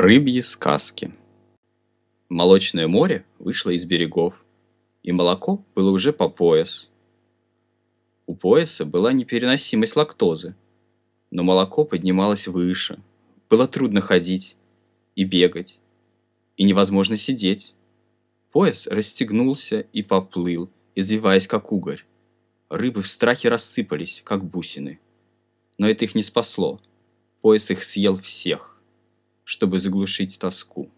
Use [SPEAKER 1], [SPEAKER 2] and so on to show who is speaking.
[SPEAKER 1] Рыбьи сказки Молочное море вышло из берегов, и молоко было уже по пояс. У пояса была непереносимость лактозы, но молоко поднималось выше, было трудно ходить и бегать, и невозможно сидеть. Пояс расстегнулся и поплыл, извиваясь как угорь. Рыбы в страхе рассыпались, как бусины. Но это их не спасло. Пояс их съел всех чтобы заглушить тоску.